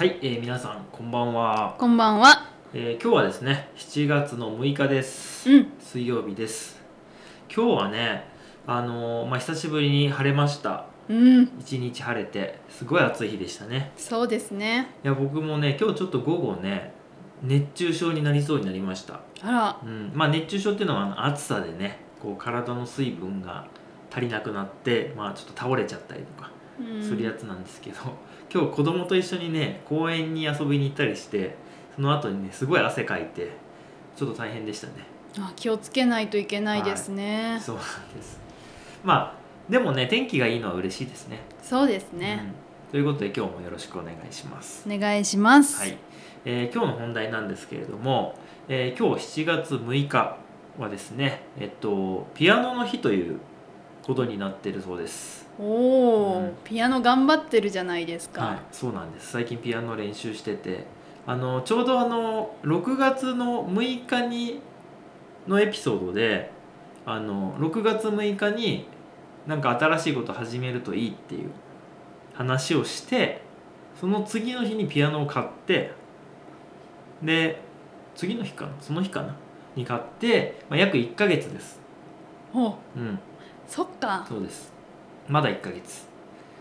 はい、えー皆さんこんばんは、こんばんは。えー今日はですね7月の6日です、うん。水曜日です今日はねあのーまあ久しぶりに晴れましたうん。一日晴れてすごい暑い日でしたねそうですね。いや僕もね今日ちょっと午後ね熱中症になりそうになりましたあら。うん、まあ熱中症っていうのはあの暑さでねこう体の水分が足りなくなって、まあ、ちょっと倒れちゃったりとかうんするやつなんですけど、今日子供と一緒にね公園に遊びに行ったりしてその後にねすごい汗かいてちょっと大変でしたね。あ気をつけないといけないですね。そうなんです。まあでもね天気がいいのは嬉しいですね。そうですね。うん。ということで今日もよろしくお願いします。お願いします。はい、えー今日の本題なんですけれども、えー今日7月6日はですね、えっと、ピアノの日ということになってるそうです。おお、うんピアノ頑張ってるじゃないですか。はい、そうなんです。最近ピアノ練習してて、あのちょうどあの6月の6日にのエピソードで、あの6月6日になんか新しいこと始めるといいっていう話をして、その次の日にピアノを買って、で次の日かな、その日かな？に買って、まあ、約1ヶ月です。おうん、そっか。そうです。まだ1ヶ月。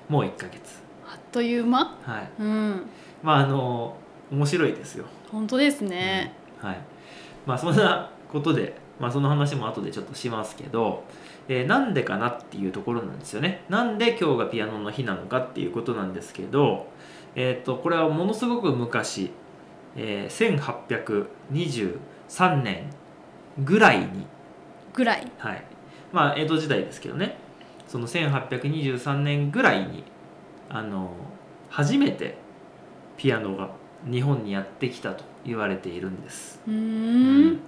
もう1ヶ月。あっという間？はい。うん。まああの面白いですよ。本当ですね。はい。まあそんなことで、まあその話も後でちょっとしますけど、えーなんでかなっていうところなんですよね。なんで今日がピアノの日なのかっていうことなんですけど、えっ、とこれはものすごく昔、えー1823年ぐらいに、ぐらい。はい。まあ江戸時代ですけどね、その1823年ぐらいにあの初めてピアノが日本にやってきたと言われているんです。うーん。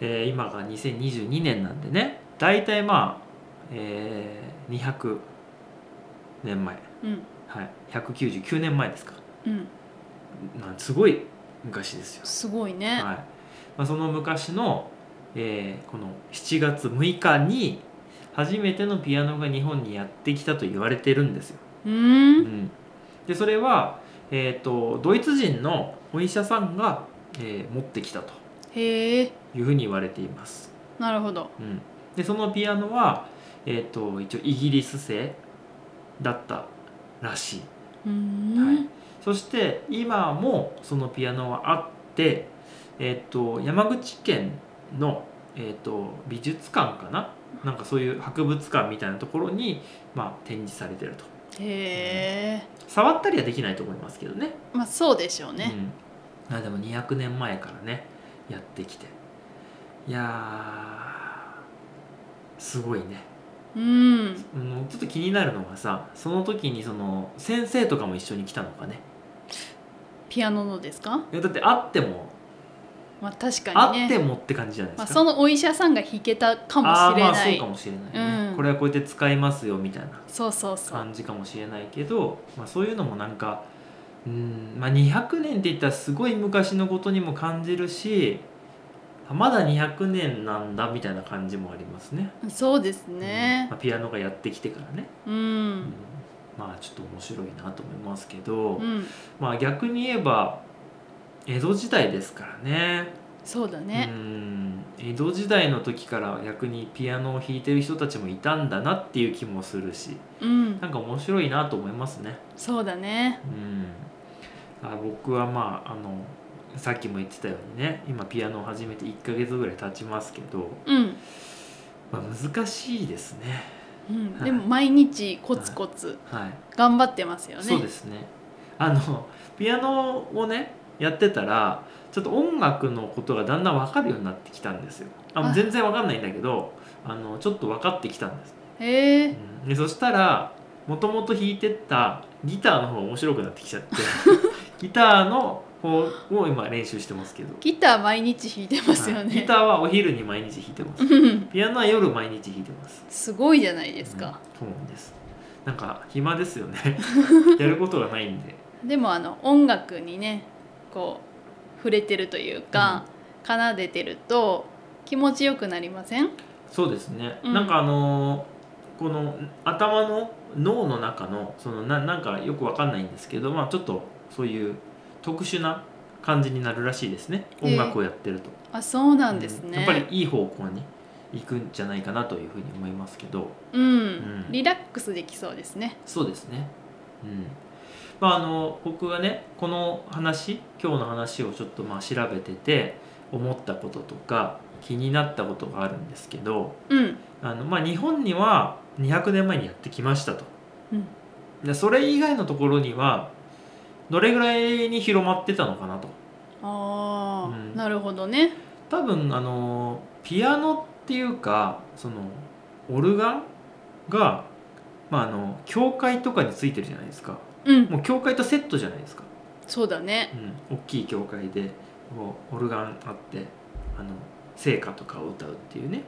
えー今が2022年なんでね大体まあ、えー200年前、うん。はい、199年前ですか、うん。まあ、すごい昔ですよ、すごいね。はいまあ、その昔の、えーこの7月6日に初めてのピアノが日本にやってきたと言われてるんですよ、うー。うんん、でそれは、えー、とドイツ人のお医者さんが、えー持ってきたとへえ。いうふうに言われていますなるほど。うん、でそのピアノは、えー、と一応イギリス製だったらしいうーん。はいそして今もそのピアノはあって、えー、と山口県の、えー、と美術館かな？なんかそういう博物館みたいなところに、まあ、展示されてるとへえ。触ったりはできないと思いますけどねまあそうでしょうね。うん、あでも200年前からねやってきていやーすごいねうん。うんちょっと気になるのがさその時にその先生とかも一緒に来たのかねピアノのですか？いやだってあっても、まあ確かあにね。ってもって感じじゃないまあ、ですか、そのお医者さんが弾けたかもしれない。まあそうかもしれないね、うん。これはこうやって使いますよみたいなそうそうそう。感じかもしれないけど、まあ、そういうのもなんかうん、まあ、200年って言ったらすごい昔のことにも感じるしあまだ200年なんだみたいな感じもありますね、そうですうん。ねまあ、ピアノがやってきてからね、ううんん。まあちょっと面白いなと思いますけど、うん。まあ逆に言えば江戸時代ですからね。うそうだね。ん。江戸時代の時から逆にピアノを弾いてる人たちもいたんだなっていう気もするし。うん。なんか面白いなと思いますね。そうだね。うん、あ僕はまああのさっきも言ってたようにね今ピアノを始めて1ヶ月ぐらい経ちますけど、うん、まあ、難しいですね。うん、はい。でも毎日コツコツはい、頑張ってますよね。そうですね。あのピアノをねやってたらちょっと音楽のことがだんだん分かるようになってきたんですよ。ああ。全然分かんないんだけどあのちょっと分かってきたんです、へえうん。でそしたらもともと弾いてたギターの方が面白くなってきちゃって ギターの方を今練習してますけど、ギター毎日弾いてますよはい。ギねターはお昼に毎日弾いてます。う んピアノは夜毎日弾いてます。すごいじゃないですか、うんそうなんです。なんか暇ですよね。やることがないんで。でもあの音楽にねこう触れてるというか、奏でてると気持ちよくなりません？そうですね、うん。なんかあのーこの頭の脳の中のそのななんかよくわかんないんですけど、まあ、ちょっとそういう特殊な感じになるらしいですね。音楽をやってると、あそうなんですね、うん。やっぱりいい方向に行くんじゃないかなというふうに思いますけど。うん、ん。リラックスできそうですね。そうですね。うんまああの僕がねこの話今日の話をちょっとまあ調べてて思ったこととか気になったことがあるんですけどうん。あの、まあ、日本には200年前にやってきましたと。うん。でそれ以外のところにはどれぐらいに広まってたのかなと。ああ、うん。なるほどね。多分あのピアノっていうかそのオルガンが、まあ、あの教会とかについてるじゃないですかうん。もう教会とセットじゃないですか、そうだね。うん、大きい教会でこうオルガンあってあの聖歌とかを歌うっていうね。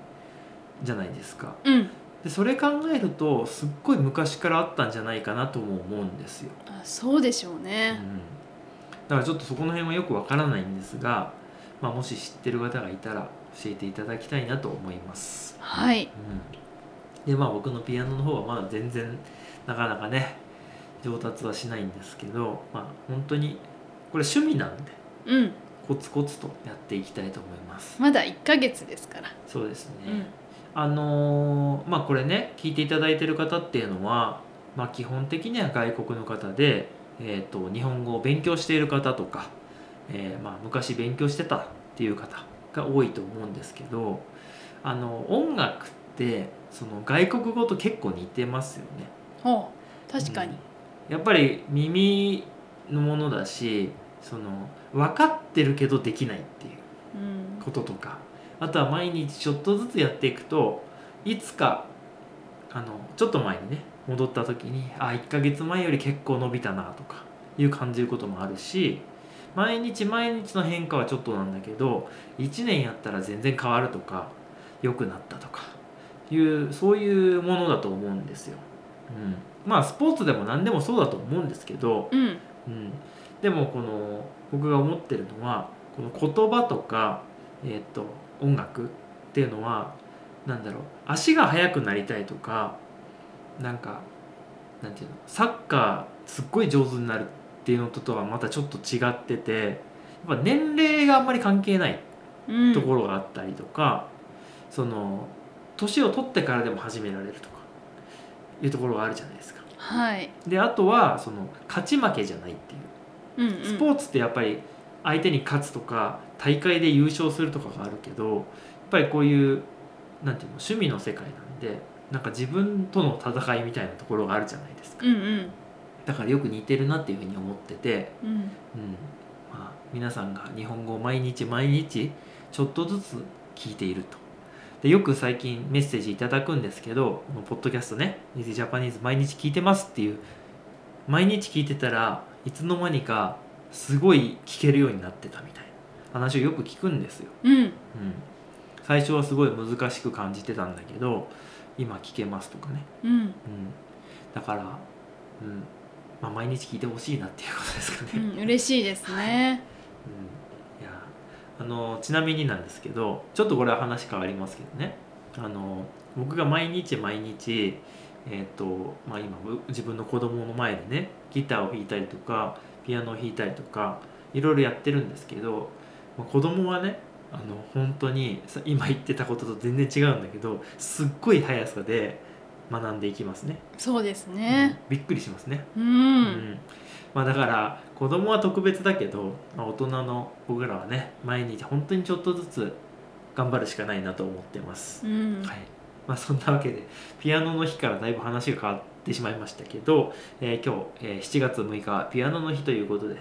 じゃないですか。うん。でそれ考えるとすっごい昔からあったんじゃないかなとも思うんですよ、あそうでしょううん、ね、だからちょっとそこの辺はよくわからないんですが、まあ、もし知ってる方がいたら教えていただきたいなと思います、はい。うん、でまあ僕のピアノの方はまだ全然なかなかね上達はしないんですけどまあ本当にこれ趣味なんでうん。コツコツとやっていきたいと思います。まだ1ヶ月ですから、そうですね、うん。あのーまあこれね聞いていただいてる方っていうのは、まあ、基本的には外国の方で、えー、と日本語を勉強している方とか、えーまあ、昔勉強してたっていう方が多いと思うんですけどあの音楽ってその外国語と結構似てますよね。ほう。確かに、やっぱり耳のものだしその分かってるけどできないっていううんこととかあとは毎日ちょっとずつやっていくといつかあのちょっと前にね戻った時にあ1ヶ月前より結構伸びたなとかいう感じることもあるし毎日毎日の変化はちょっとなんだけど1年やったら全然変わるとか良くなったとかいうそういうものだと思うんですよ。うん、まあスポーツでも何でもそうだと思うんですけど、うん。うん、でもこの僕が思ってるのはこの言葉とか、えー、と音楽っていうのはなんだろう足が速くなりたいとかなんかなんていうのサッカーすっごい上手になるっていうのととはまたちょっと違っててやっぱ年齢があんまり関係ないうん。ところがあったりとか、その年を取ってからでも始められるとかいうところがあるじゃないですか。はい、であとはその勝ち負けじゃないっていう。うんうん、スポーツってやっぱり相手に勝つとか大会で優勝するとかがあるけどやっぱりこういうなんていうの趣味の世界なんでなんか自分との戦いみたいなところがあるじゃないですか。うんうん。だからよく似てるなっていうふうに思ってて、うん。うん。まあ、皆さんが日本語を毎日毎日ちょっとずつ聞いているとでよく最近メッセージいただくんですけどこのポッドキャストね「Easy Japanese 毎日聞いてます」っていう毎日聞いてたらいつの間にかすごい聞けるようになってたみたいな。話をよく聞くんですよ、うん。うん、最初はすごい難しく感じてたんだけど今聞けますとかね、うん。うん、だから、うん。まあ、毎日聞いてほしいなっていうことですかね、うん嬉しいですね。うん、いやあのちなみになんですけどちょっとこれは話変わりますけどね。あの僕が毎日毎日えっ、とまあ今自分の子供の前でねギターを弾いたりとかピアノを弾いたりとかいろいろやってるんですけど、まあ、子供はねあの本当に今言ってたことと全然違うんだけどすっごい速さで学んでいきますね、そうですうん。ねびっくりしますね。うん、うん。まあ、だから子供は特別だけど、まあ、大人の僕らはね毎日本当にちょっとずつ頑張るしかないなと思ってます、うん。はい。まあ、そんなわけでピアノの日からだいぶ話が変わってしまいましたけど、えー今日、えー7月6日はピアノの日ということで、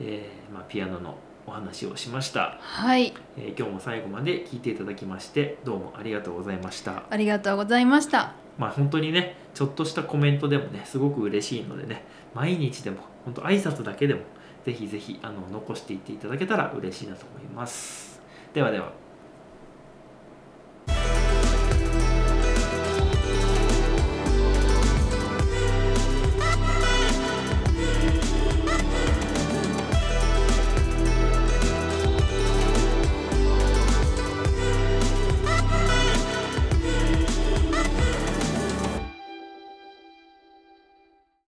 えーまあ、ピアノのお話をしました、はい。えー今日も最後まで聞いていただきましてどうもありがとうございました。ありがとうございましたまあ本当にねちょっとしたコメントでもねすごく嬉しいのでね毎日でも本当挨拶だけでもぜひぜひあの残していっていただけたら嬉しいなと思います。ではでは。